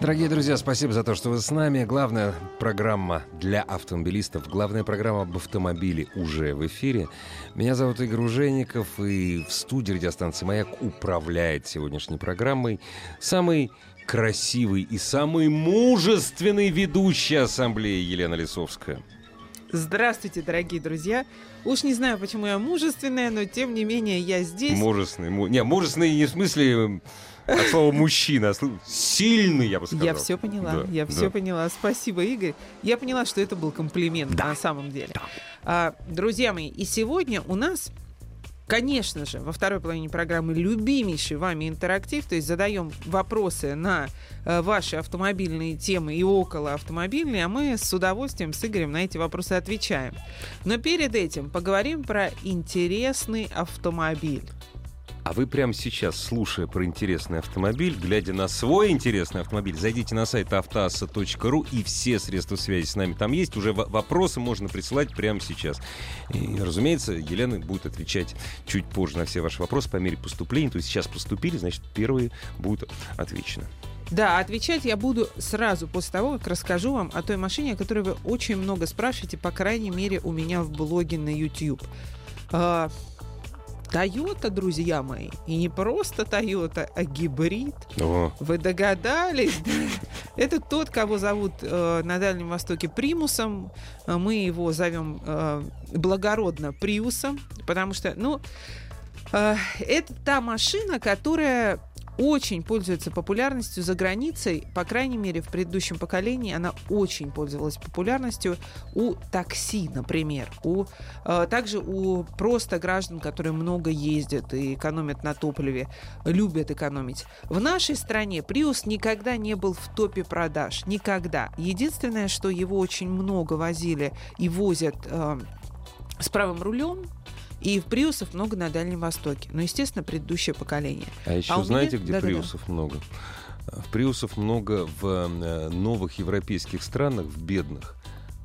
Дорогие друзья, спасибо за то, что вы с нами. Главная программа для автомобилистов, главная программа об автомобиле уже в эфире. Меня зовут Игорь Ужеников, и в студии радиостанции «Маяк» управляет сегодняшней программой самый красивый и самый мужественный ведущий ассамблеи Елена Лисовская. Здравствуйте, дорогие друзья. Уж не знаю, почему я мужественная, но тем не менее я здесь. Мужественный. Му... Не, мужественный не в смысле от слова мужчина, сильный, я бы сказал. Я все поняла, да, я да. все поняла. Спасибо, Игорь. Я поняла, что это был комплимент да. на самом деле. Да. А, друзья мои, и сегодня у нас Конечно же, во второй половине программы любимейший вами интерактив, то есть задаем вопросы на э, ваши автомобильные темы и около автомобильные, а мы с удовольствием с Игорем на эти вопросы отвечаем. Но перед этим поговорим про интересный автомобиль. А вы прямо сейчас, слушая про интересный автомобиль, глядя на свой интересный автомобиль, зайдите на сайт автоасса.ру и все средства связи с нами там есть. Уже вопросы можно присылать прямо сейчас. И, разумеется, Елена будет отвечать чуть позже на все ваши вопросы по мере поступления. То есть сейчас поступили, значит, первые будут отвечены. Да, отвечать я буду сразу после того, как расскажу вам о той машине, о которой вы очень много спрашиваете, по крайней мере, у меня в блоге на YouTube. А, Toyota, друзья мои, и не просто Toyota, а гибрид. О. Вы догадались? Это тот, кого зовут э, на Дальнем Востоке примусом. Мы его зовем э, благородно приусом, потому что, ну, э, это та машина, которая очень пользуется популярностью за границей. По крайней мере, в предыдущем поколении она очень пользовалась популярностью у такси, например. У, э, также у просто граждан, которые много ездят и экономят на топливе, любят экономить. В нашей стране Prius никогда не был в топе продаж. Никогда. Единственное, что его очень много возили и возят э, с правым рулем, и в приусов много на Дальнем Востоке. Но, естественно, предыдущее поколение. А еще а знаете, меня... где да, приусов да, да. много? В приусов много в э, новых европейских странах, в бедных.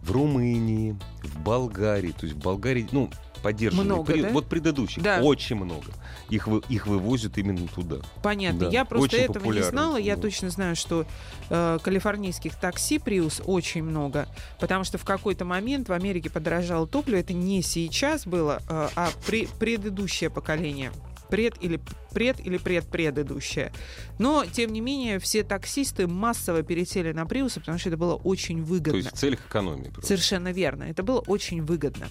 В Румынии, в Болгарии. То есть в Болгарии, ну, поддержанные. Много, При... да? Вот предыдущих да. очень много. Их, вы... их вывозят именно туда. Понятно. Да. Я просто очень этого не знала. Я точно знаю, что э, калифорнийских такси Prius очень много. Потому что в какой-то момент в Америке подорожало топливо. Это не сейчас было, э, а при... предыдущее поколение пред или пред или предпредыдущее. Но, тем не менее, все таксисты массово пересели на Приусы, потому что это было очень выгодно. То есть в целях экономии. Просто. Совершенно верно. Это было очень выгодно.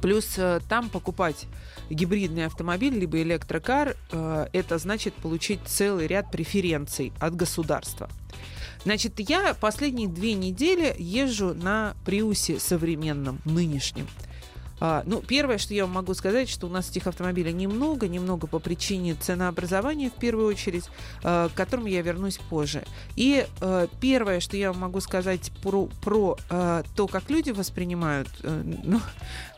Плюс э, там покупать гибридный автомобиль либо электрокар, э, это значит получить целый ряд преференций от государства. Значит, я последние две недели езжу на Приусе современном, нынешнем. А, ну, первое, что я вам могу сказать, что у нас этих автомобилей немного, немного по причине ценообразования в первую очередь, а, к которому я вернусь позже. И а, первое, что я вам могу сказать про, про а, то, как люди воспринимают, а, ну,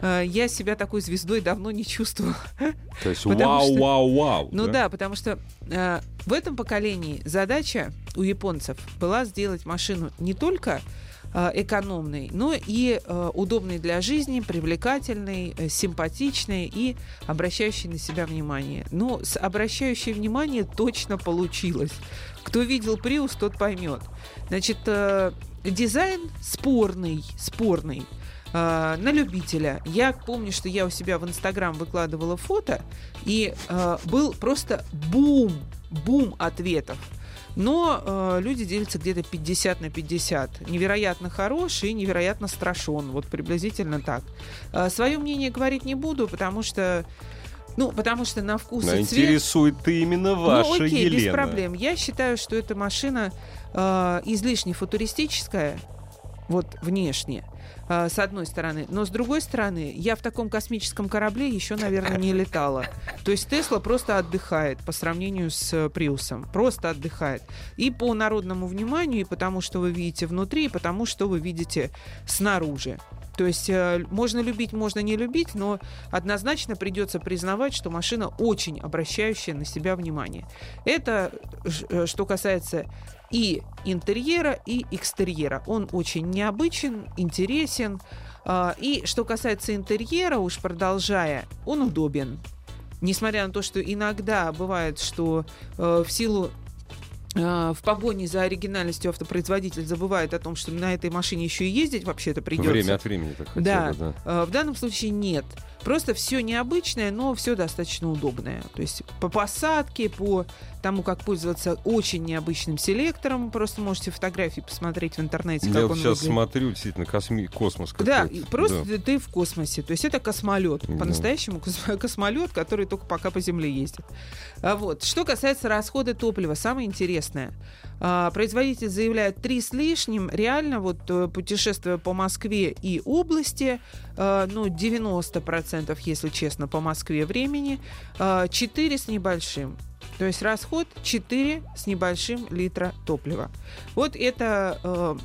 а, я себя такой звездой давно не чувствую. То есть вау, что, вау, вау. Ну да, да потому что а, в этом поколении задача у японцев была сделать машину не только экономный, но и э, удобный для жизни, привлекательный, э, симпатичный и обращающий на себя внимание. Но с обращающей внимание точно получилось. Кто видел Приус, тот поймет. Значит, дизайн спорный, спорный на любителя. Я помню, что я у себя в Инстаграм выкладывала фото, и э, был просто бум, бум ответов. Но э, люди делятся где-то 50 на 50. Невероятно хороший и невероятно страшен. Вот приблизительно так. Э, свое мнение говорить не буду, потому что ну, потому что на вкус Но и цвет... интересует ты именно ваша, ну, окей, Елена. без проблем. Я считаю, что эта машина э, излишне футуристическая, вот внешне. а, с одной стороны. Но с другой стороны, я в таком космическом корабле еще, наверное, не летала. То есть Тесла просто отдыхает по сравнению с Приусом. Просто отдыхает. И по народному вниманию, и потому что вы видите внутри, и потому что вы видите снаружи. То есть э, можно любить, можно не любить, но однозначно придется признавать, что машина очень обращающая на себя внимание. Это э, что касается и интерьера, и экстерьера. Он очень необычен, интересен. Э, и что касается интерьера, уж продолжая, он удобен. Несмотря на то, что иногда бывает, что э, в силу а, в погоне за оригинальностью автопроизводитель забывает о том, что на этой машине еще и ездить вообще-то придется. Время от времени так хотя да. бы, да. А, в данном случае нет. Просто все необычное, но все достаточно удобное. То есть по посадке, по тому, как пользоваться очень необычным селектором, просто можете фотографии посмотреть в интернете, как Я вот сейчас выглядит. смотрю, действительно, косми... космос Да, просто Да. ты в космосе. То есть это космолет. Да. По-настоящему кос- космолет, который только пока по Земле ездит. А вот. Что касается расхода топлива, самое интересное. А, Производитель заявляет три с лишним. Реально, вот э, путешествуя по Москве и области, э, ну, 90%, если честно, по Москве времени, 4 с небольшим. То есть расход 4 с небольшим литра топлива. Вот это, э,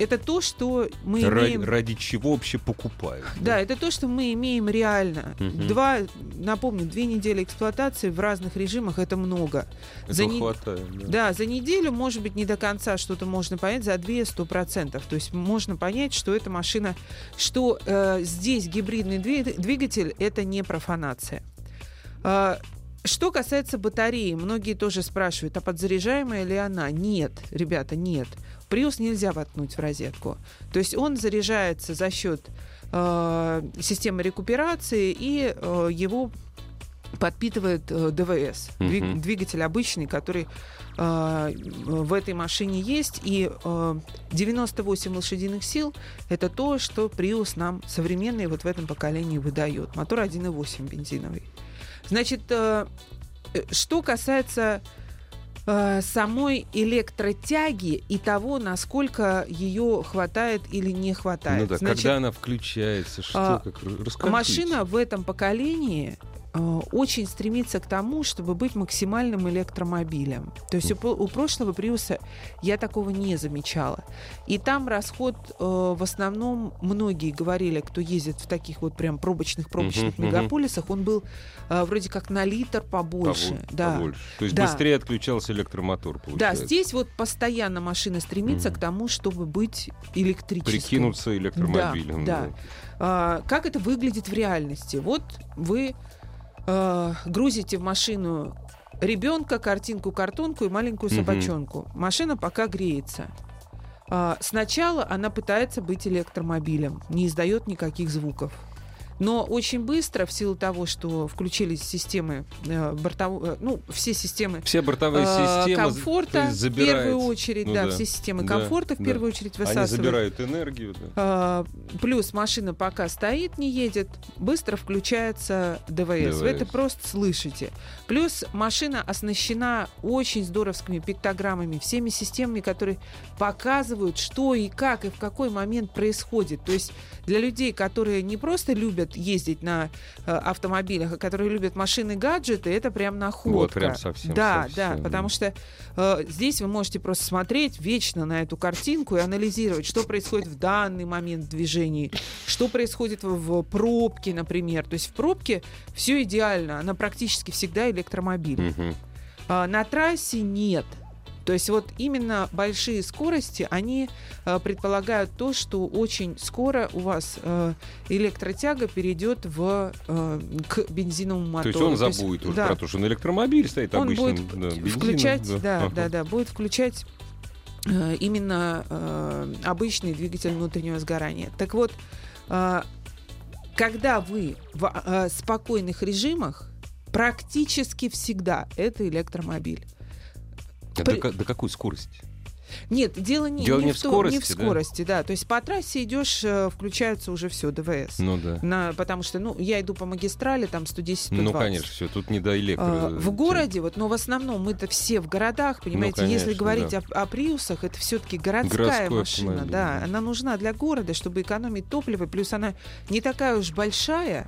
это то, что мы Ради, имеем... ради чего вообще покупают? Да, это то, что мы имеем реально. Мгм. Два, напомню, две недели эксплуатации в разных режимах это много. Этого за не- хватает. Да. Да, за неделю, может быть, не до конца что-то можно понять, за две сто процентов. То есть можно понять, что эта машина, что э, здесь гибридный дви- двигатель, это не профанация. Что касается батареи, многие тоже спрашивают, а подзаряжаемая ли она? Нет, ребята, нет. Приус нельзя воткнуть в розетку. То есть он заряжается за счет э, системы рекуперации и э, его подпитывает э, ДВС, Мгм. двигатель обычный, который э, в этой машине есть. И э, 98 лошадиных сил это то, что Prius нам современный вот в этом поколении выдает. Мотор 1.8 бензиновый. Значит, э, что касается э, самой электротяги и того, насколько ее хватает или не хватает. Ну да, Значит, когда она включается, что, а, как, расскажите. Машина в этом поколении очень стремится к тому, чтобы быть максимальным электромобилем. То есть у, у прошлого Приуса я такого не замечала. И там расход э, в основном, многие говорили, кто ездит в таких вот прям пробочных пробочных Мгм, мгм. мегаполисах, он был э, вроде как на литр побольше. Побо- да. побольше. То есть Да. быстрее отключался электромотор, Да, получается. здесь вот постоянно машина стремится Мгм. к тому, чтобы быть электрической. Прикинуться электромобилем. Да, да. А, как это выглядит в реальности? Вот вы а, грузите в машину ребенка, картинку, картонку и маленькую собачонку. Машина пока греется. А, сначала она пытается быть электромобилем, не издает никаких звуков. Но очень быстро, в силу того, что включились системы э, бортов- э, ну, все системы Все бортовые э, системы комфорта в первую очередь, ну да, да, все системы да, комфорта в да. первую очередь Они высасывают. забирают энергию. Да. А, Плюс машина пока стоит, не едет, быстро включается ДВС. Вы это ДВС. просто слышите. Плюс машина оснащена очень здоровскими пиктограммами, всеми системами, которые показывают, что и как, и в какой момент происходит. То есть для людей, которые не просто любят ездить на э, автомобилях, которые любят машины-гаджеты, это прям находка. Вот прям совсем, Да, совсем, да, потому что э, здесь вы можете просто смотреть вечно на эту картинку и анализировать, что происходит в данный момент в движении, что происходит в, в пробке, например. То есть в пробке все идеально, она практически всегда электромобиль. А, на трассе нет. То есть вот именно большие скорости, они э, предполагают то, что очень скоро у вас э, электротяга перейдет в, э, к бензиновому То мотору. есть он забудет уже да. про то, что на электромобиль стоит Он обычным будет да, бензином, включать, да, Ага. да, да, будет включать именно э, обычный двигатель внутреннего сгорания. Так вот, э, когда вы в э, спокойных режимах, практически всегда это электромобиль. А при- до, до какой скорости? Нет, дело не, Дело не, не в, в скорости, не в да? скорости, да. То есть по трассе идешь, э, включается уже все ДВС. Ну да. На, потому что, ну, я иду по магистрали, там 110 120 Ну, конечно, все, тут не до электро. А, В городе, вот, но в основном мы-то все в городах, понимаете, если Ну, конечно, говорить да. о, о приусах, это все-таки городская Городской машина, да, да. она нужна для города, чтобы экономить топливо, плюс она не такая уж большая,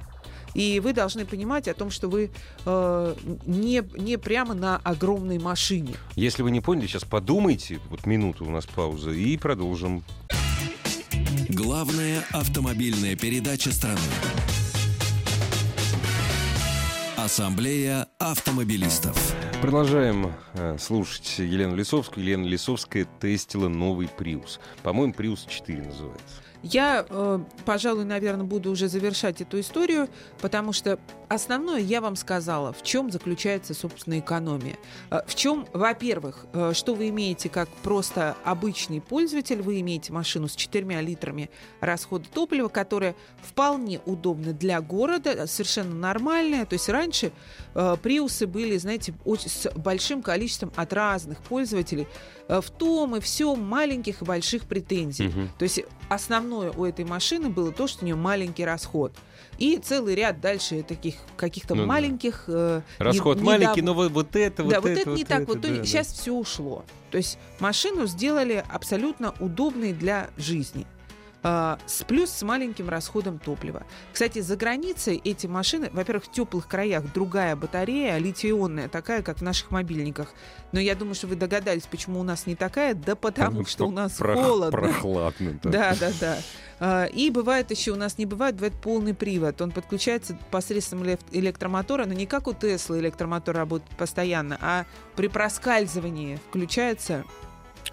и вы должны понимать о том, что вы э, не, не прямо на огромной машине. Если вы не поняли, сейчас подумайте, вот минуту у нас пауза, и продолжим. Главная автомобильная передача страны. Ассамблея автомобилистов. Продолжаем э, слушать Елену Лисовскую. Елена Лисовская тестила новый Prius. По-моему, Prius 4 называется. Я, э, пожалуй, наверное, буду уже завершать эту историю, потому что основное я вам сказала, в чем заключается, собственно, экономия. Э, В чем, во-первых, э, что вы имеете как просто обычный пользователь, вы имеете машину с 4 литрами расхода топлива, которая вполне удобна для города, совершенно нормальная. То есть раньше э, приусы были, знаете, с большим количеством от разных пользователей э, в том и всем маленьких и больших претензий. Мгм. То есть основное у этой машины было то, что у нее маленький расход. И целый ряд дальше таких каких-то Ну да. маленьких... э, Расход не- маленький, недав- но вот, вот это, вот да, это, вот это не так. Вот да, да. сейчас все ушло. То есть машину сделали абсолютно удобной для жизни. А, с плюс с маленьким расходом топлива. Кстати, за границей эти машины, во-первых, в теплых краях другая батарея, литий-ионная, такая, как в наших мобильниках. Но я думаю, что вы догадались, почему у нас не такая, да потому что у нас Прох- холодно. Прохладно. да. Да, да, да. А, И бывает еще, у нас не бывает, бывает полный привод. Он подключается посредством эле- электромотора, но не как у Теслы электромотор работает постоянно, а при проскальзывании включается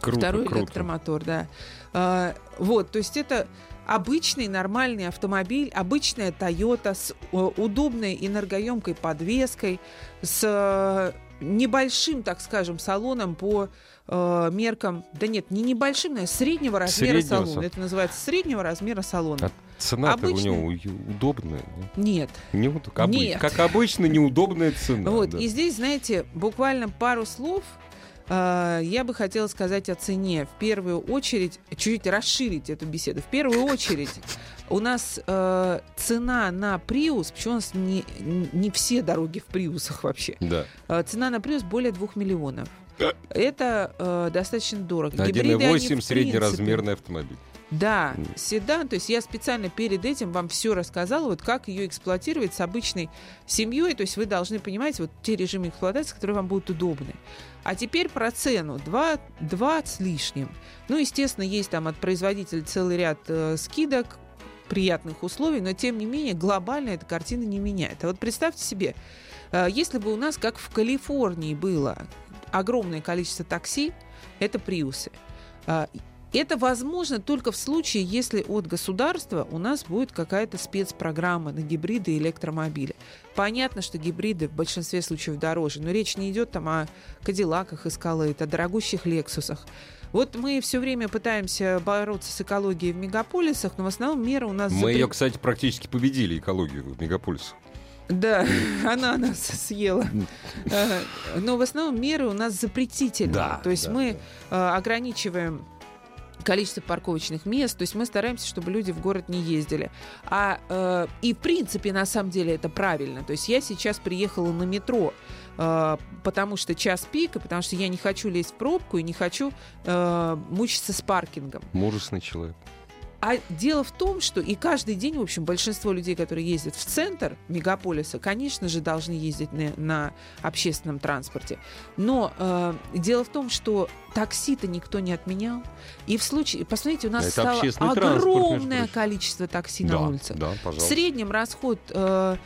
Круто, второй круто. электромотор, да. А, Вот, то есть это обычный нормальный автомобиль, обычная Toyota с э, удобной энергоемкой подвеской, с э, небольшим, так скажем, салоном по э, меркам, да нет, не небольшим, наверное, среднего размера Среднего салона. салона. Это называется среднего размера салона. А Цена-то у Обычно- него у- удобная. Нет. Не, как, обы- Нет. как обычно, неудобная цена. Вот, да. и здесь, знаете, буквально пару слов я бы хотела сказать о цене. В первую очередь, чуть-чуть расширить эту беседу. В первую очередь, у нас э, цена на Prius, почему у нас не, не все дороги в Приусах вообще, Да. Э, цена на Prius более 2 миллионов. Это э, достаточно дорого. Гибриды, они, 1,8 в среднеразмерный автомобиль. да, седан. То есть я специально перед этим вам все рассказала, вот как ее эксплуатировать с обычной семьей. То есть вы должны понимать вот те режимы эксплуатации, которые вам будут удобны. А теперь про цену. Два, два с лишним. Ну, естественно, есть там от производителя целый ряд э, скидок, приятных условий, но тем не менее глобально эта картина не меняет. А вот представьте себе, э, если бы у нас, как в Калифорнии было, огромное количество такси, это приусы. А, Это возможно только в случае, если от государства у нас будет какая-то спецпрограмма на гибриды и электромобили. Понятно, что гибриды в большинстве случаев дороже, но речь не идет там о Кадиллаках, Эскалейд, о дорогущих Лексусах. Вот мы все время пытаемся бороться с экологией в мегаполисах, но в основном мера у нас... Мы запре- ее, кстати, практически победили, экологию в мегаполисах. Да, она нас съела. Но в основном меры у нас запретительные. Да, То есть да, мы э, ограничиваем количество парковочных мест, то есть мы стараемся, чтобы люди в город не ездили. А э, и в принципе на самом деле это правильно. То есть я сейчас приехала на метро, э, потому что час пик, и потому что я не хочу лезть в пробку и не хочу э, мучиться с паркингом. Мужественный человек. А дело в том, что и каждый день, в общем, большинство людей, которые ездят в центр мегаполиса, конечно же, должны ездить на, на общественном транспорте. Но э, дело в том, что такси-то никто не отменял. И в случае, посмотрите, у нас Это стало огромное количество такси да, на улицах. да, В пожалуйста. среднем расход э,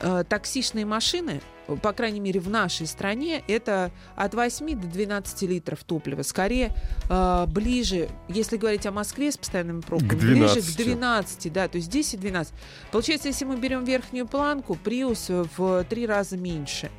э, таксишной машины, по крайней мере в нашей стране, это от 8 до 12 литров топлива. Скорее э, ближе, если говорить о Москве с постоянными пробками, К ближе 12. к 12, да, то есть 10-12. Получается, если мы берем верхнюю планку, Prius в три раза меньше.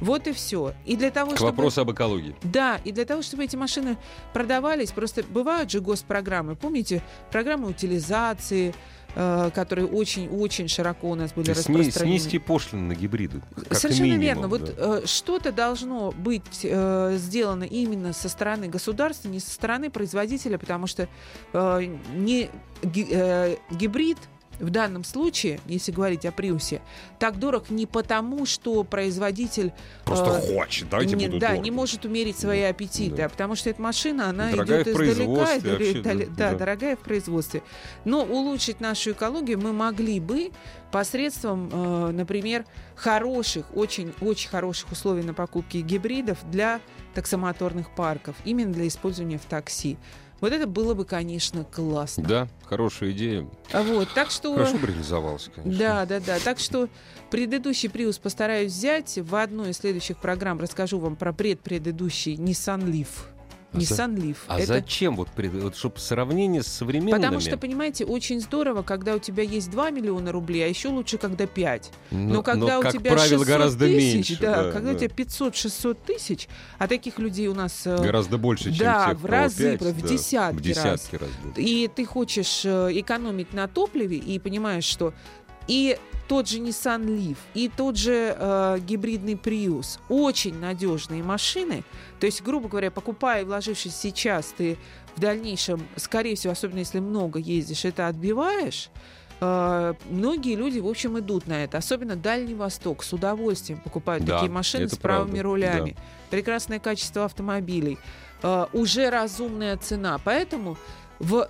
Вот и все. И для того, К чтобы... вопросу об экологии. Да, и для того, чтобы эти машины продавались, просто бывают же госпрограммы. Помните, программы утилизации, э, которые очень-очень широко у нас были распространены. снизьте пошлины на гибриды. Совершенно минимум, верно. да. Вот э, что-то должно быть э, сделано именно со стороны государства, не со стороны производителя, потому что э, не ги- э, гибрид в данном случае, если говорить о Приусе, так дорог не потому, что производитель Просто э, хочет, давайте не, да, дорого. не может умерить свои аппетиты, да. а потому что эта машина, она Дорогая идет издалека, вообще, да, да, да. дорогая в производстве. Но улучшить нашу экологию мы могли бы посредством, э, например, хороших, очень, очень хороших условий на покупки гибридов для таксомоторных парков, именно для использования в такси. Вот это было бы, конечно, классно. Да, хорошая идея. А Вот, так что... Хорошо бы реализовалась, конечно. Да, да, да. Так что предыдущий Prius постараюсь взять. В одной из следующих программ расскажу вам про предпредыдущий Nissan Leaf. А Nissan Leaf. А Это- зачем вот, вот чтобы сравнение с современными? Потому что, понимаете, очень здорово, когда у тебя есть 2 миллиона рублей, а еще лучше, когда 5. но, Но когда у как тебя правило, 600 гораздо тысяч, меньше. да, когда да. у тебя 500-600 тысяч, а таких людей у нас... э, Гораздо больше, чем да, тех, в разы, пять, в да, десятки в десятки раз. да. и ты хочешь э, экономить на топливе и понимаешь, что и тот же Nissan Leaf, и тот же э, гибридный Prius очень надежные машины. То есть, грубо говоря, покупая и вложившись сейчас, ты в дальнейшем, скорее всего, особенно если много ездишь, это отбиваешь. Э, многие люди, в общем, идут на это. Особенно Дальний Восток с удовольствием покупают Да, такие машины с правыми правда, рулями. Прекрасное качество автомобилей. Э, уже разумная цена. Поэтому в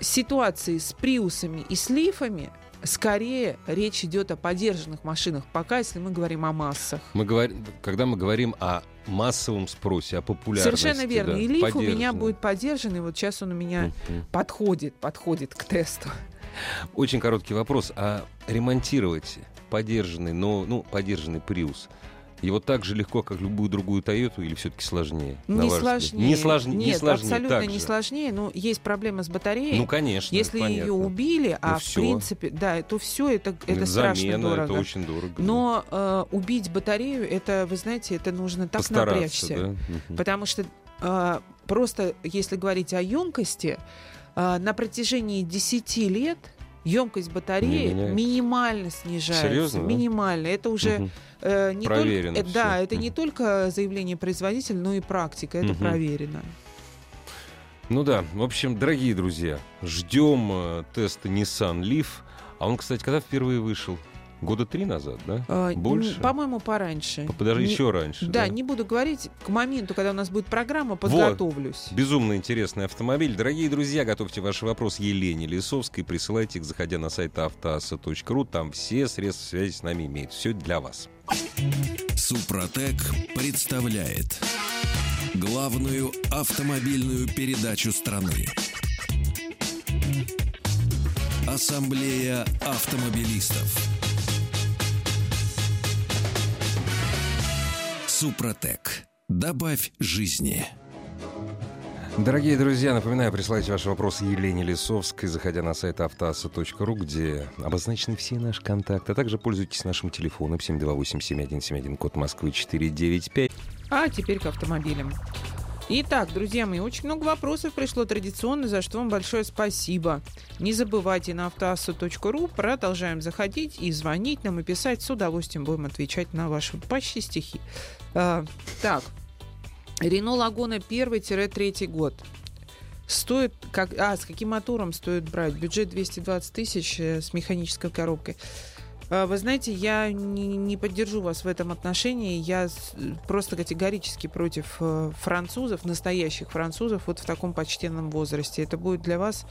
ситуации с приусами и с лифами скорее речь идет о подержанных машинах, пока если мы говорим о массах. Мы говорим, когда мы говорим о массовом спросе, о популярности. Совершенно верно. да, и лиф у меня поддержанный. будет подержанный. Вот сейчас он у меня Мгм. подходит, подходит к тесту. Очень короткий вопрос. А ремонтировать подержанный, но, ну, подержанный Prius, его так же легко, как любую другую Тойоту, или все-таки сложнее? Не сложнее. Не сложнее. Нет, не сложнее, абсолютно не же. сложнее. Но есть проблема с батареей. Ну, конечно. Если ее убили, а Ну, в принципе, да, то все это, это страшно Замена, дорого. это очень дорого. Но э, убить батарею, это, вы знаете, это нужно так Постараться, напрячься. да? Потому что э, просто, если говорить о емкости, э, на протяжении 10 лет емкость батареи Не меняется. минимально снижается. Серьезно, да? Минимально. Это уже Мгм. э, не Проверено только, э, да, это не Мгм. только заявление производителя, но и практика. Это Мгм. проверено. Ну да, в общем, дорогие друзья, ждем э, теста Nissan Leaf. А он, кстати, когда впервые вышел? Года три назад, да? Н- Больше? По-моему, пораньше. Даже Не- еще раньше. Да, не буду говорить. К моменту, когда у нас будет программа, Вот. подготовлюсь. Безумно интересный автомобиль. Дорогие друзья, готовьте ваши вопросы Елене Лисовской. Присылайте их, заходя на сайт автоаса.ру. Там все средства связи с нами имеют. Все для вас. Супротек представляет главную автомобильную передачу страны. Ассамблея автомобилистов. Супротек. Добавь жизни. Дорогие друзья, напоминаю, присылайте ваши вопросы Елене Лисовской, заходя на сайт автоаса.ру, где обозначены все наши контакты. А также пользуйтесь нашим телефоном 728-7171, код Москвы 495. А теперь к автомобилям. Итак, друзья мои, очень много вопросов пришло традиционно, за что вам большое спасибо. Не забывайте на автоасса.ру, продолжаем заходить и звонить нам и писать. С удовольствием будем отвечать на ваши почти стихи. А, так, Рено Лагона 1-3 год. Стоит, как, а, с каким мотором стоит брать? Бюджет 220 тысяч э, с механической коробкой. А, Вы знаете, я не, не поддержу вас в этом отношении. Я с- просто категорически против э, французов, настоящих французов, вот в таком почтенном возрасте. Это будет для вас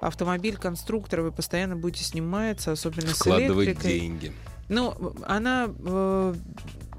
автомобиль конструктора, вы постоянно будете сниматься, особенно с Вкладывать электрикой. деньги. Ну, она... э,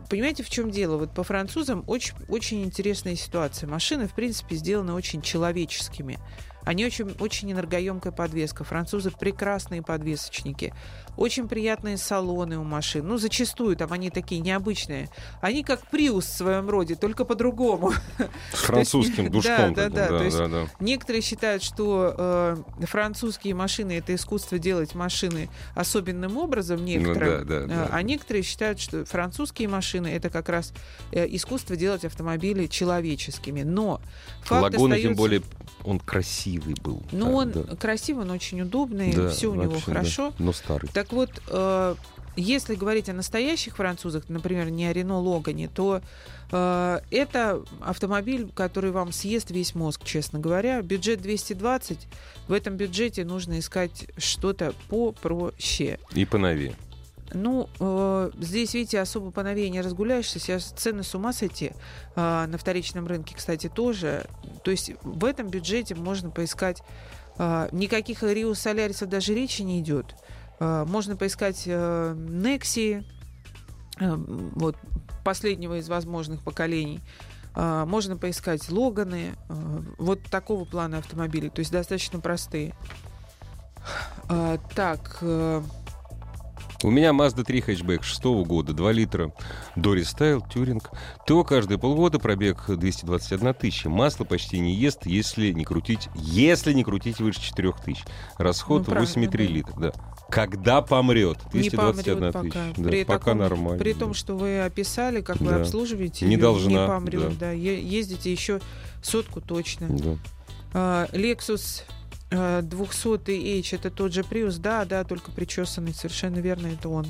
Понимаете, в чем дело? Вот по французам очень, очень интересная ситуация. Машины, в принципе, сделаны очень человеческими. Они очень, очень энергоемкая подвеска. Французы прекрасные подвесочники. Очень приятные салоны у машин. Ну, зачастую там они такие необычные. Они как Приус в своем роде, только по-другому. С французским душком. да, да, да. Некоторые считают, что э, французские машины это искусство делать машины особенным образом некоторым, Ну Э, да. а некоторые считают, что французские машины это как раз э, искусство делать автомобили человеческими. Но факт Лагуна, тем более, он красивый. Красивый был. Ну, Да, он да. красивый, он очень удобный, Да, все у него вообще, да. хорошо. Но старый. Так вот, э, если говорить о настоящих французах, например, не о Рено Логане, то э, это автомобиль, который вам съест весь мозг, честно говоря. Бюджет 220. В этом бюджете нужно искать что-то попроще. И поновее. Ну, э, здесь, видите, особо по новее не разгуляешься. Сейчас цены с ума сойти. Э, на вторичном рынке, кстати, тоже. То есть в этом бюджете можно поискать... э, никаких Рио Солярисов даже речи не идет. Э, можно поискать э, Nexi, э, вот, последнего из возможных поколений. Можно поискать Логаны. э, вот такого плана автомобилей. То есть достаточно простые. Так... э, У меня Mazda 3 хэтчбэк 6 года, 2 литра. Дори Стайл, Тюринг. ТО каждые полгода, пробег 221 тысяча. Масло почти не ест, если не крутить, если не крутить выше 4 тысяч. Расход Ну, правильно, 8,3 да. литра. Да. Когда помрет? не 221 помрет тысяча. пока. Да, при пока таком- нормально. При да. том, что вы описали, как вы Да. обслуживаете, Не её, должна, не помрет. да. Да. Ездите еще сотку точно. Да. А, Lexus а, 200H это тот же Prius, да, да, только причесанный, совершенно верно, это он.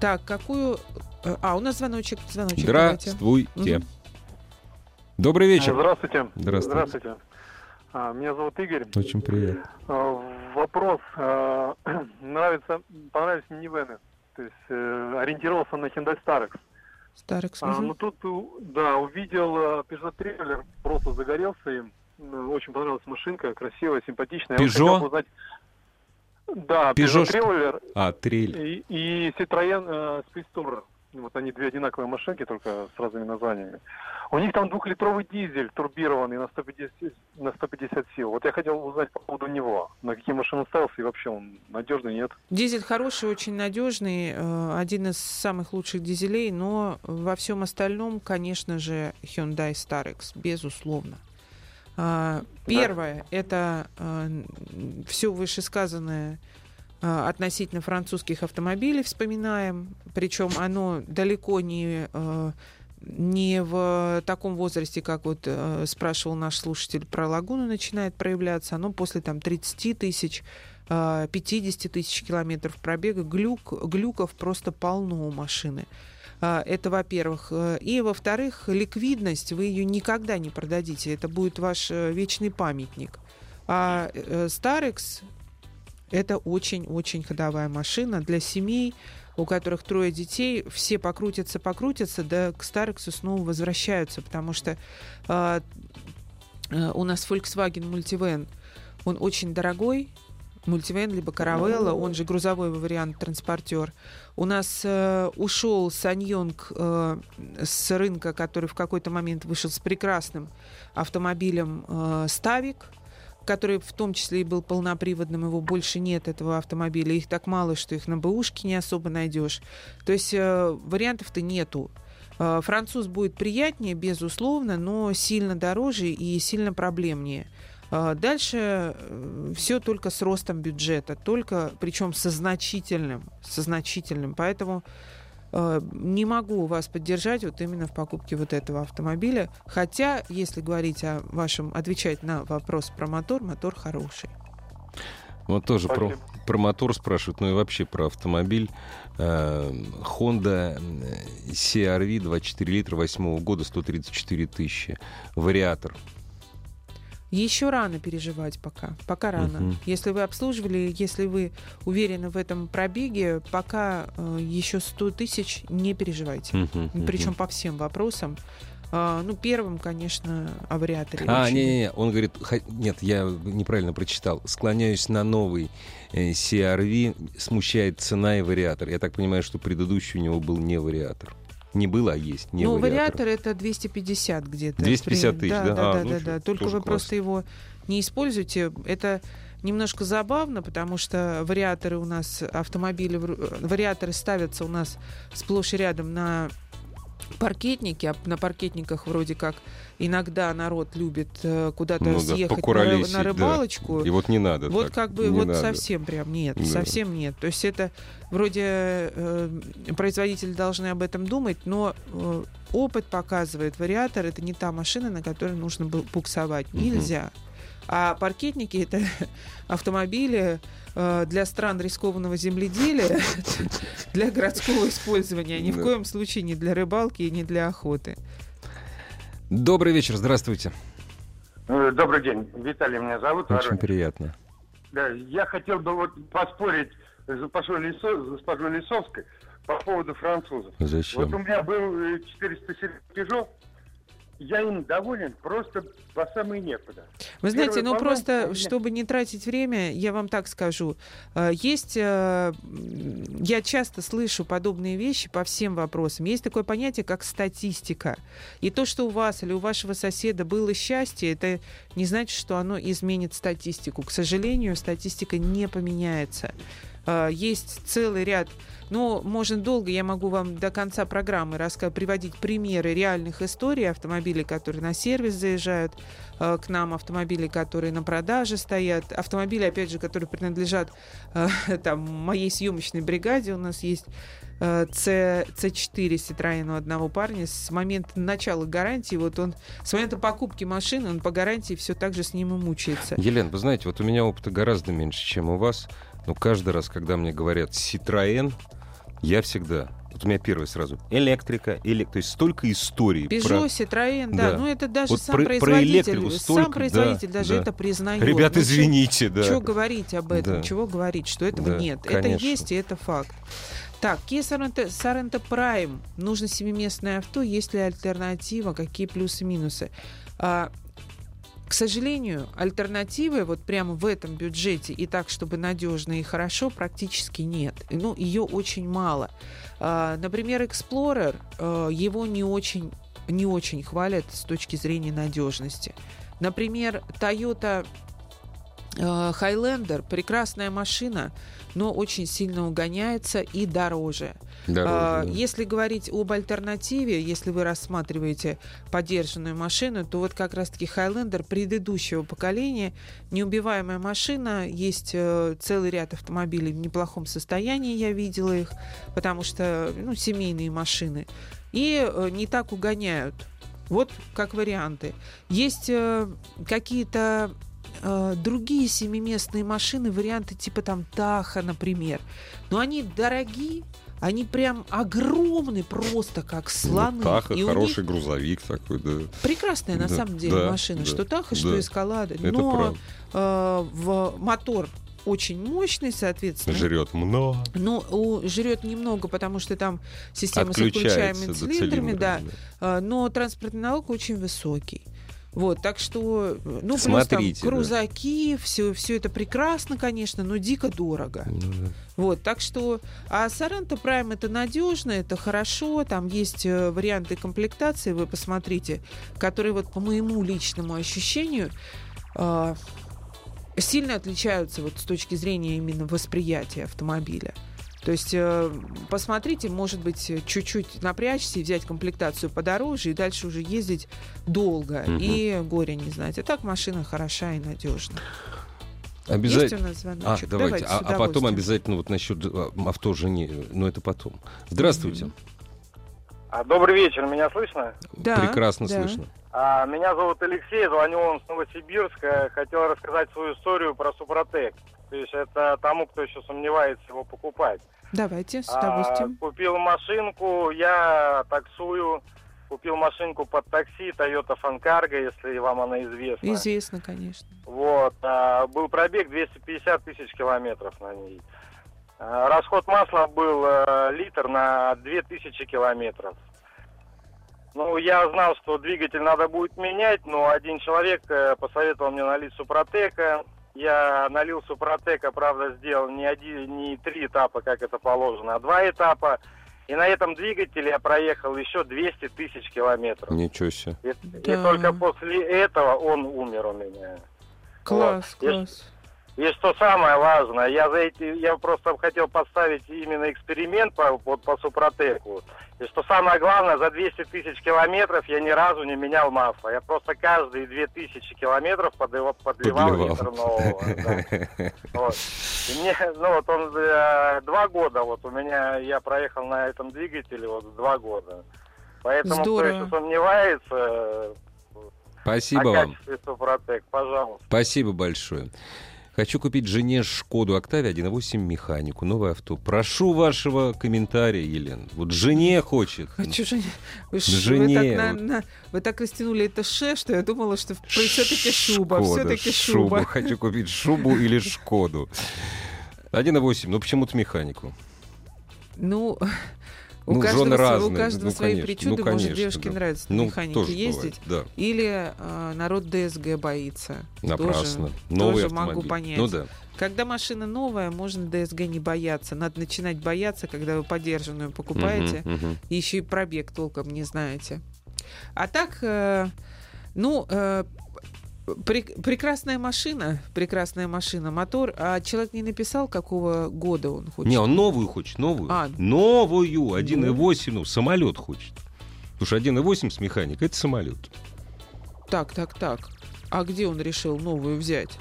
Так, какую... э, А, у нас звоночек, звоночек. давайте. Здравствуйте. Мгм. Добрый вечер. Здравствуйте. Здравствуйте. А, Меня зовут Игорь. Очень приятно. А, Вопрос. а, Нравится, понравились минивены. То есть э, ориентировался на Hyundai Starex. Старекс. А, мгм. Ну тут, да, увидел э, Peugeot трейлер, просто загорелся им. Ну, Очень понравилась машинка, красивая, симпатичная. Узнать- Да, Peugeot Peugeot трейлер А, трейль. и, и Citroёn э, Space. Вот они две одинаковые машинки, только с разными названиями. У них там двухлитровый дизель турбированный на 150, на 150 сил. Вот я хотел узнать по поводу него. На какие машины ставился и вообще он надежный, нет? Дизель хороший, очень надежный, э, один из самых лучших дизелей, но во всем остальном, конечно же, Hyundai Starex, безусловно. А, Первое, это все вышесказанное а, относительно французских автомобилей вспоминаем, причем оно далеко не не в таком возрасте, как вот э, спрашивал наш слушатель про лагуну, начинает проявляться, оно после там 30 тысяч э, 50 тысяч километров пробега, глюк, глюков просто полно у машины. А, Это, во-первых. Э, И, во-вторых, ликвидность, вы ее никогда не продадите. Это будет ваш э, вечный памятник. А э, Starex это очень-очень ходовая машина для семей, у которых трое детей, все покрутятся, покрутятся, да к Старексу снова возвращаются, потому что э, э, у нас Volkswagen Multivan, он очень дорогой, Мультивен, либо Каравелла, он же грузовой вариант транспортер. У нас э, ушел Саньонг э, с рынка, который в какой-то момент вышел с прекрасным автомобилем э, Ставик, который в том числе и был полноприводным, его больше нет этого автомобиля. Их так мало, что их на бэушке не особо найдешь. То есть э, вариантов-то нету. Э, француз будет приятнее, безусловно, но сильно дороже и сильно проблемнее. А Дальше все только с ростом бюджета, только, причем со значительным, со значительным. Поэтому э, не могу вас поддержать вот именно в покупке вот этого автомобиля. Хотя, если говорить о вашем, отвечать на вопрос про мотор, мотор хороший. Вот тоже про, Спасибо. про мотор спрашивают, ну и вообще про автомобиль. Э, Honda э, CR-V 24 литра 8 года, 134 тысячи. Вариатор. Еще рано переживать пока. Пока рано. Мгм. Если вы обслуживали, если вы уверены в этом пробеге, пока э, еще 100 тысяч, не переживайте. Мгм. Причем по всем вопросам. А, ну, первым, конечно, о вариаторе. А, не-не-не, он говорит, нет, я неправильно прочитал. Склоняюсь на новый э, CR-V, смущает цена и вариатор. Я так понимаю, что предыдущий у него был не вариатор. Не было, а есть, не ну, вариатор. вариатор это 250 где-то. 250 При- тысяч, да? да? Да, А, да, ну, да, да. Только вы классно. просто его не используете. Это немножко забавно, потому что вариаторы у нас, автомобили, вариаторы ставятся у нас сплошь и рядом на паркетники, а на паркетниках вроде как иногда народ любит э, куда-то Ну да, съехать на, ры- на да. рыбалочку. И вот не надо Вот так, как бы вот надо. совсем прям нет, Да. совсем нет. То есть это вроде э, производители должны об этом думать, но э, опыт показывает, вариатор это не та машина, на которой нужно буксовать. Нельзя. А паркетники это автомобили э, для стран рискованного земледелия, для городского использования, ни в коем случае не для рыбалки и не для охоты. Добрый вечер, здравствуйте. Э, добрый день, Виталий меня зовут. Очень Воронеж. приятно. Да, я хотел бы вот поспорить с госпожой, Лисо, госпожой Лисовской по поводу французов. Зачем? Вот у меня был 407 Peugeot, я им доволен просто по самой некуда. Вы знаете, ну просто, меня... чтобы не тратить время, я вам так скажу. Э, есть, э, я часто слышу подобные вещи по всем вопросам. Есть такое понятие, как статистика. И то, что у вас или у вашего соседа было счастье, это не значит, что оно изменит статистику. К сожалению, статистика не поменяется. Э, есть целый ряд но можно долго, я могу вам до конца программы рассказать, приводить примеры реальных историй автомобилей, которые на сервис заезжают э, к нам, автомобили, которые на продаже стоят, автомобили, опять же, которые принадлежат э, там, моей съемочной бригаде. У нас есть э, C, C4 Citroёn у одного парня с момента начала гарантии, вот он с момента покупки машины, он по гарантии все так же с ним и мучается. Елена, вы знаете, вот у меня опыта гораздо меньше, чем у вас. Но каждый раз, когда мне говорят Citroën, я всегда вот у меня первый сразу. Электрика, элек... то есть столько историй. Peugeot, про... Citroёn, да. да. Ну, это даже вот сам про, производитель. Про столько, сам производитель да, даже да. это признает. Ребят, ну, извините, да. Чего говорить об этом? Да. Чего говорить, что этого да, нет? Конечно. Это есть, и это факт. Так, Kia Sorento, Sorento Prime. Нужно семиместное авто. Есть ли альтернатива? Какие плюсы и минусы? А, к сожалению, альтернативы вот прямо в этом бюджете и так, чтобы надежно и хорошо, практически нет. Ну, ее очень мало. А, например, Explorer, а, его не очень, не очень хвалят с точки зрения надежности. Например, Toyota а, Highlander прекрасная машина, но очень сильно угоняется и дороже. Дороже, а, да. Если говорить об альтернативе, если вы рассматриваете подержанную машину, то вот как раз-таки Highlander предыдущего поколения, неубиваемая машина, есть э, целый ряд автомобилей в неплохом состоянии, я видела их, потому что ну, семейные машины, и э, не так угоняют. Вот как варианты. Есть э, какие-то э, другие семиместные машины, варианты типа там Таха, например. Но они дорогие, они прям огромные, просто как ну, слоны. Ну, Таха, и хороший них... грузовик такой, да. Прекрасная на да, самом деле да, машина. Да, что Таха, да, что Эскалада. Но э, в мотор очень мощный, соответственно. Жрет много. Ну, жрет немного, потому что там система с отключаемыми цилиндрами, да. да. Но транспортный налог очень высокий. Вот, так что, ну, Смотрите, плюс там крузаки, да. все, все это прекрасно, конечно, но дико дорого. Ну, да. Вот, так что, а Sorento Prime это надежно, это хорошо, там есть э, варианты комплектации, вы посмотрите, которые вот по моему личному ощущению э, сильно отличаются вот с точки зрения именно восприятия автомобиля. То есть э, посмотрите, может быть, чуть-чуть напрячься и взять комплектацию подороже, и дальше уже ездить долго угу. и горе не знать. А так машина хороша и надежна. Обязательно. А, давайте. давайте а, а потом обязательно вот насчет э, авто жене, но это потом. Здравствуйте. А, добрый вечер, меня слышно? Да. Прекрасно да. слышно. А, меня зовут Алексей, звоню вам с Новосибирска. Хотел рассказать свою историю про Супротек. То есть это тому, кто еще сомневается его покупать. Давайте, с удовольствием. А, купил машинку, я таксую. Купил машинку под такси Toyota Фанкарго, если вам она известна. Известно, конечно. Вот. А, был пробег 250 тысяч километров на ней. А, расход масла был а, литр на 2000 километров. Ну, я знал, что двигатель надо будет менять, но один человек а, посоветовал мне налить Супротека. Я налил Супротека, правда, сделал не, один, не три этапа, как это положено, а два этапа. И на этом двигателе я проехал еще 200 тысяч километров. Ничего себе. И, да. и только после этого он умер у меня. Класс, вот. класс. И, и что самое важное, я за эти, я просто хотел поставить именно эксперимент по, по, по Супротеку. И что самое главное, за 200 тысяч километров я ни разу не менял масло. Я просто каждые 2000 километров подливал, подливал, подливал. литр нового. Да. Вот. И мне, ну вот он э, два года, вот у меня, я проехал на этом двигателе вот два года. Поэтому Здорово. кто еще сомневается, Спасибо вам. качестве Супротек, пожалуйста. Спасибо большое. Хочу купить жене Шкоду Октавия 1.8 механику, новое авто. Прошу вашего комментария, Елена. Вот жене хочет. А чё же- вы, Жене, вы, так на- вот. на- вы так растянули это ше, что я думала, что все-таки шуба, все-таки шуба. шуба. Хочу купить шубу или Шкоду. 1.8, ну почему-то механику. Ну, у Ну, каждого, жены св- у разные, каждого ну, свои конечно, причуды. ну, Может, конечно, девушке да. нравится на Ну, механике тоже ездить. бывает, Или э, народ ДСГ боится. да. Напрасно. Новый тоже могу автомобиль. понять. Ну да. Когда машина новая, можно ДСГ не бояться. Надо начинать бояться, когда вы подержанную покупаете. Мгм, мгм. И еще и пробег толком не знаете. А так, э, ну, э, прекрасная машина, прекрасная машина, мотор. А человек не написал, какого года он хочет. Не, он новую хочет, новую. А. Новую, 1.8, ну, самолет хочет. Потому что 1.8 с механикой это самолет. Так, так, так. А где он решил новую взять?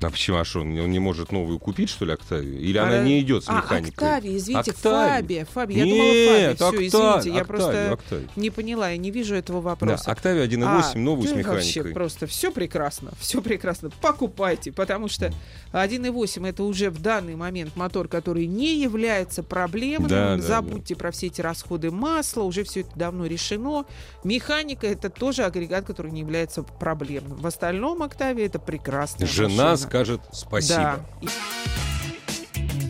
А почему? А что, он не- может новую купить, что ли, Октавию? Или А, она не идет с а, механикой? Октавия, извините, Октавия. Фабия, Фабия. Я Нет, думала Фабия. Все, извините, я Октавия, просто Октавия. не поняла, я не вижу этого Да, вопроса. Октавия 1.8, новую с да Вообще механикой. просто все прекрасно, все прекрасно. Покупайте, потому что 1.8 это уже в данный момент мотор, который не является проблемным. Да, да, Забудьте про все эти расходы масла, уже все это давно решено. Механика это тоже агрегат, который не является проблемным. В остальном Октавия это прекрасная Жена машина. Скажет спасибо. Да.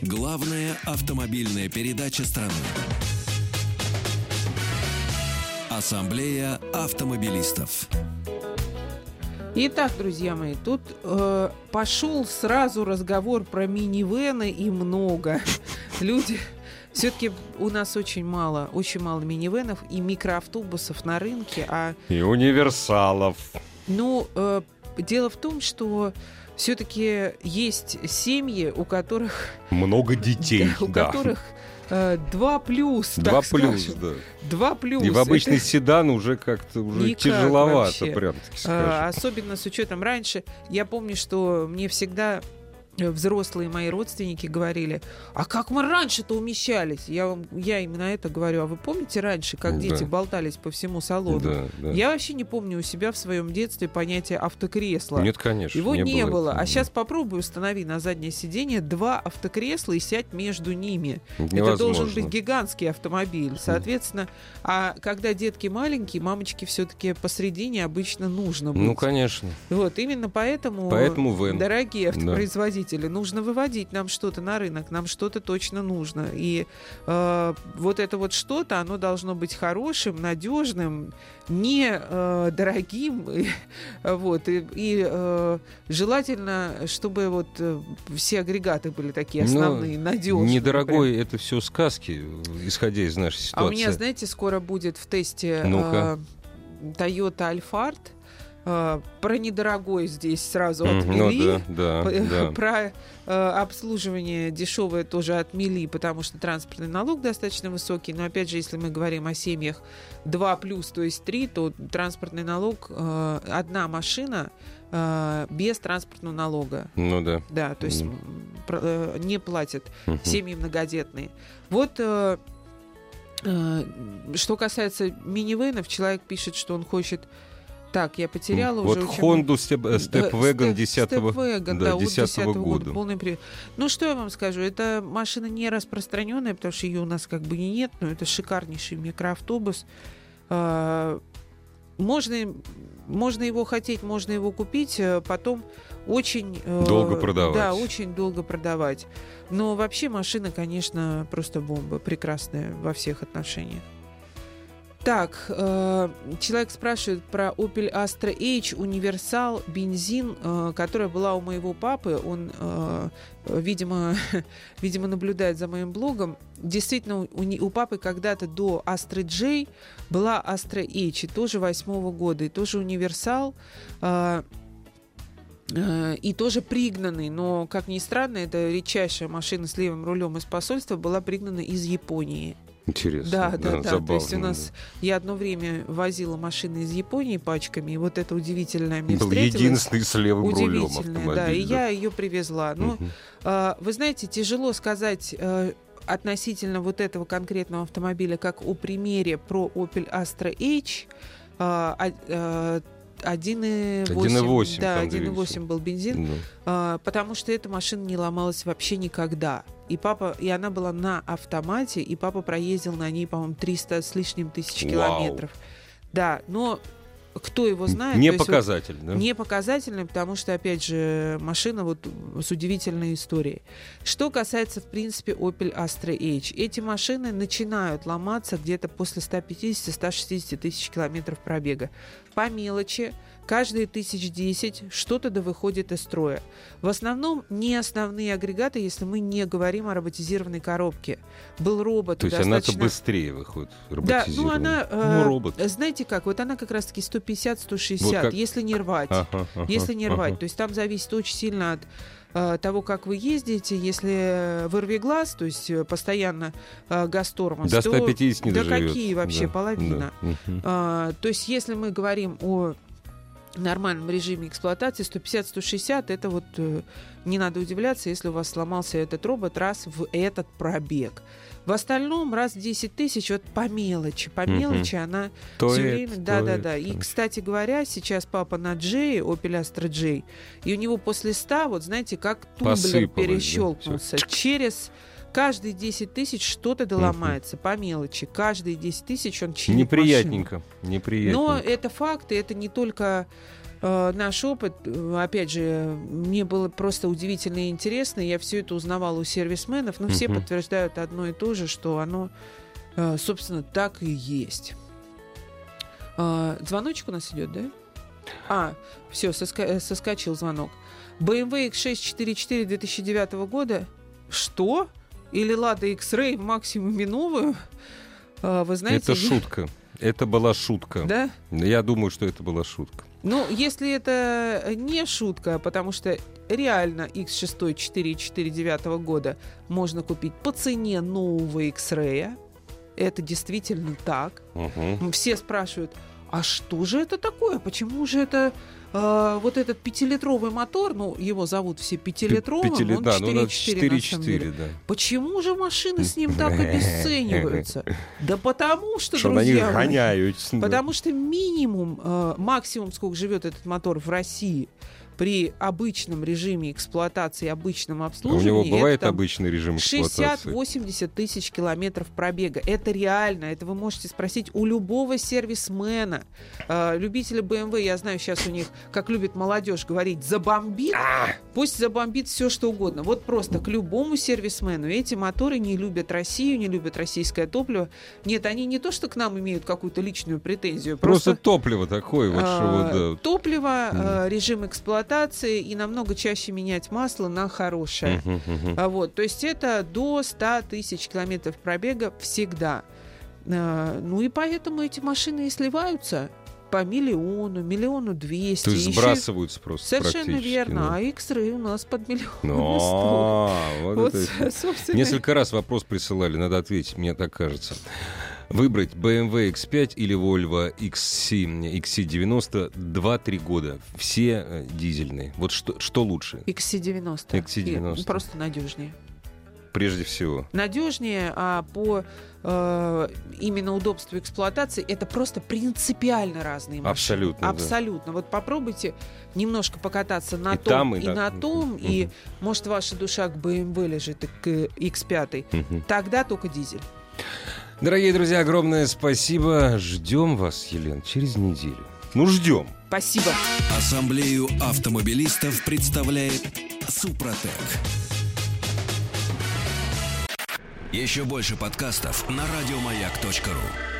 Главная автомобильная передача страны. Ассамблея автомобилистов. Итак, друзья мои, тут э, пошел сразу разговор про минивены и много. Люди, все-таки у нас очень мало, очень мало минивенов и микроавтобусов на рынке, а И универсалов. ну э, дело в том, что все-таки есть семьи, у которых, Много детей, у да. которых э, два плюс, Два плюс, скажем. да. два плюс. И в обычный Это- седан уже как-то уже Никак тяжеловато, вообще. прям таки А. Особенно с учетом раньше, я помню, что мне всегда взрослые мои родственники говорили, а как мы раньше-то умещались? Я, вам, я им на это говорю, а вы помните раньше, как Да. дети болтались по всему салону? Да, да. Я вообще не помню у себя в своем детстве понятие автокресла. Нет, конечно. Его не, было. этого. А сейчас попробуй установи на заднее сиденье два автокресла и сядь между ними. Это Невозможно. должен быть гигантский автомобиль. Соответственно, а когда детки маленькие, мамочке все-таки посредине обычно нужно быть. Ну, конечно. Вот, именно поэтому, Поэтому вен. дорогие автопроизводители, нужно выводить нам что-то на рынок, нам что-то точно нужно. И э, вот это вот что-то, оно должно быть хорошим, надежным, не э, дорогим, и, вот, и, и, э, желательно, чтобы вот э, все агрегаты были такие Ну, основные, надежные. Недорогой это все сказки, исходя из нашей А ситуации. у меня, знаете, скоро будет в тесте Ну-ка. э, Toyota Alphard. Э, про недорогой здесь сразу Мгм, отмели. Ну да, да, да. Про э, обслуживание дешевое тоже отмели, потому что транспортный налог достаточно высокий. Но опять же, если мы говорим о семьях 2 плюс, то есть 3, то транспортный налог, э, одна машина э, без транспортного налога. Ну да. Да, то есть э, не платят семьи многодетные. Вот э, э, что касается минивенов, человек пишет, что он хочет... Так, я потеряла Вот уже... Step, э, Step Wagon 10 Stepwagon, да, да, от 10 10 года. года. Полный при- Ну, что я вам скажу, это машина не распространенная, потому что ее у нас как бы и нет, но это шикарнейший микроавтобус. А, Можно, можно его хотеть, можно его купить, э, потом очень... э, Долго продавать. Да, очень долго продавать. Но вообще машина, конечно, просто бомба, прекрасная во всех отношениях. Так, э, человек спрашивает про Opel Astra H универсал бензин, э, которая была у моего папы. Он, э, видимо, видимо, наблюдает за моим блогом. Действительно, у, у папы когда-то до Astra J была Astra H, и тоже восьмого года, и тоже универсал. э, э, и тоже пригнанный, но, как ни странно, это редчайшая машина с левым рулем из посольства была пригнана из Японии. Интересно. Да, да, да. забавно, То есть у да. нас я одно время возила машины из Японии пачками, и вот это удивительное мне Был встретилось. единственный с левым рулем Удивительное, автомобиль. да. И я ее привезла. Ну, а, вы знаете, тяжело сказать э, относительно вот этого конкретного автомобиля, как о примере про Opel Astra H. А, а, э, 1,8. 1,8 Да, там 1,8 двигатель. был бензин. Ну. А, потому что эта машина не ломалась вообще никогда. И папа, и она была на автомате, и папа проездил на ней, по-моему, 300 с лишним тысяч Вау. километров. Да, но кто его знает? Не есть вот показатель, да? Не показательный, потому что, опять же, машина вот с удивительной историей. Что касается, в принципе, Opel Astra H. Эти машины начинают ломаться где-то после 150-160 тысяч километров пробега. По мелочи, каждые тысяч десять что-то да выходит из строя. В основном не основные агрегаты, если мы не говорим о роботизированной коробке. Был робот То есть она-то быстрее выходит, Да, ну она... Ну, э, робот. Знаете как, вот она как раз-таки 150-160, Вот как- если не рвать. Ага, ага, Если не рвать. ага. То есть там зависит очень сильно от э, того, как вы ездите. Если вырви глаз, то есть э, постоянно э, газ тормоз, До то- 150 не Да доживет. какие вообще, Да, половина. да. А, то есть если мы говорим о нормальном режиме эксплуатации 150-160 это вот э, не надо удивляться, если у вас сломался этот робот раз в этот пробег. В остальном раз в 10 тысяч вот по мелочи, по мелочи она То все время, да, да, да. И, кстати говоря, сейчас папа на Джей, Opel Astra J, и у него после 100, вот знаете, как тумблер Посыпалось, да, перещелкнулся. Через каждые 10 тысяч что-то доломается по мелочи. Каждые 10 тысяч он чинит машину. Неприятненько. Неприятненько. Но это факты, это не только э, наш опыт. Э, Опять же, мне было просто удивительно и интересно. Я все это узнавала у сервисменов, но все подтверждают одно и то же, что оно, э, собственно, так и есть. А, звоночек у нас идет, да? А, все, соскочил звонок. BMW X6 44 2009 года. Что? Или Lada X-Ray в максимуме новую? А, Вы знаете, это шутка. Это была шутка. Да? Я думаю, что это была шутка. Ну, если это не шутка, потому что реально X6 4.4.9 года можно купить по цене нового X-Ray. Это действительно так. Мгм. Все спрашивают, а что же это такое? Почему же это э, вот этот пятилитровый мотор, ну, его зовут все пятилитровым, Пятили- он да, ну, да, 4.4 на самом деле. 4-4, да. Почему же машины с ним так обесцениваются? Да потому что, Что друзья мои, гоняются. да. Потому что минимум, э, максимум, сколько живет этот мотор в России при обычном режиме эксплуатации, обычном А У обслуживании, него это бывает там обычный режим эксплуатации? 60-80 тысяч километров пробега. Это реально. Это вы можете спросить у любого сервисмена. Э, любители BMW, я знаю, сейчас у них, как любит молодежь говорить, забомбит. А! Пусть забомбит все, что угодно. Вот просто к любому сервисмену эти моторы не любят Россию, не любят российское топливо. Нет, они не то, что к нам имеют какую-то личную претензию. Просто топливо такое, вот что а, да. Топливо, э, режим эксплуатации и намного чаще менять масло на хорошее. А Вот, то есть это до 100 тысяч километров пробега всегда. А, Ну и поэтому эти машины и сливаются по миллиону, миллиону двести. То есть Еще- сбрасываются просто Совершенно верно. да. А X-Ray у нас под миллион а, вот Вот, собственно, Несколько раз вопрос присылали, надо ответить, мне так кажется. Выбрать BMW X5 или Volvo XC, XC90 2-3 года. Все э, дизельные. Вот что, что лучше, XC90. XC90. И Просто надежнее. прежде всего? Надежнее, а по э, именно удобству эксплуатации это просто принципиально разные машины. Абсолютно, да. Абсолютно. Вот попробуйте немножко покататься на И том там, и и, на- на том, и может ваша душа к BMW лежит и к X5. Мгм. Тогда только дизель. Дорогие друзья, огромное спасибо. Ждем вас, Елена, через неделю. Ну, ждем. Спасибо. Ассамблею автомобилистов представляет Супротек. Еще больше подкастов на радиомаяк.ру.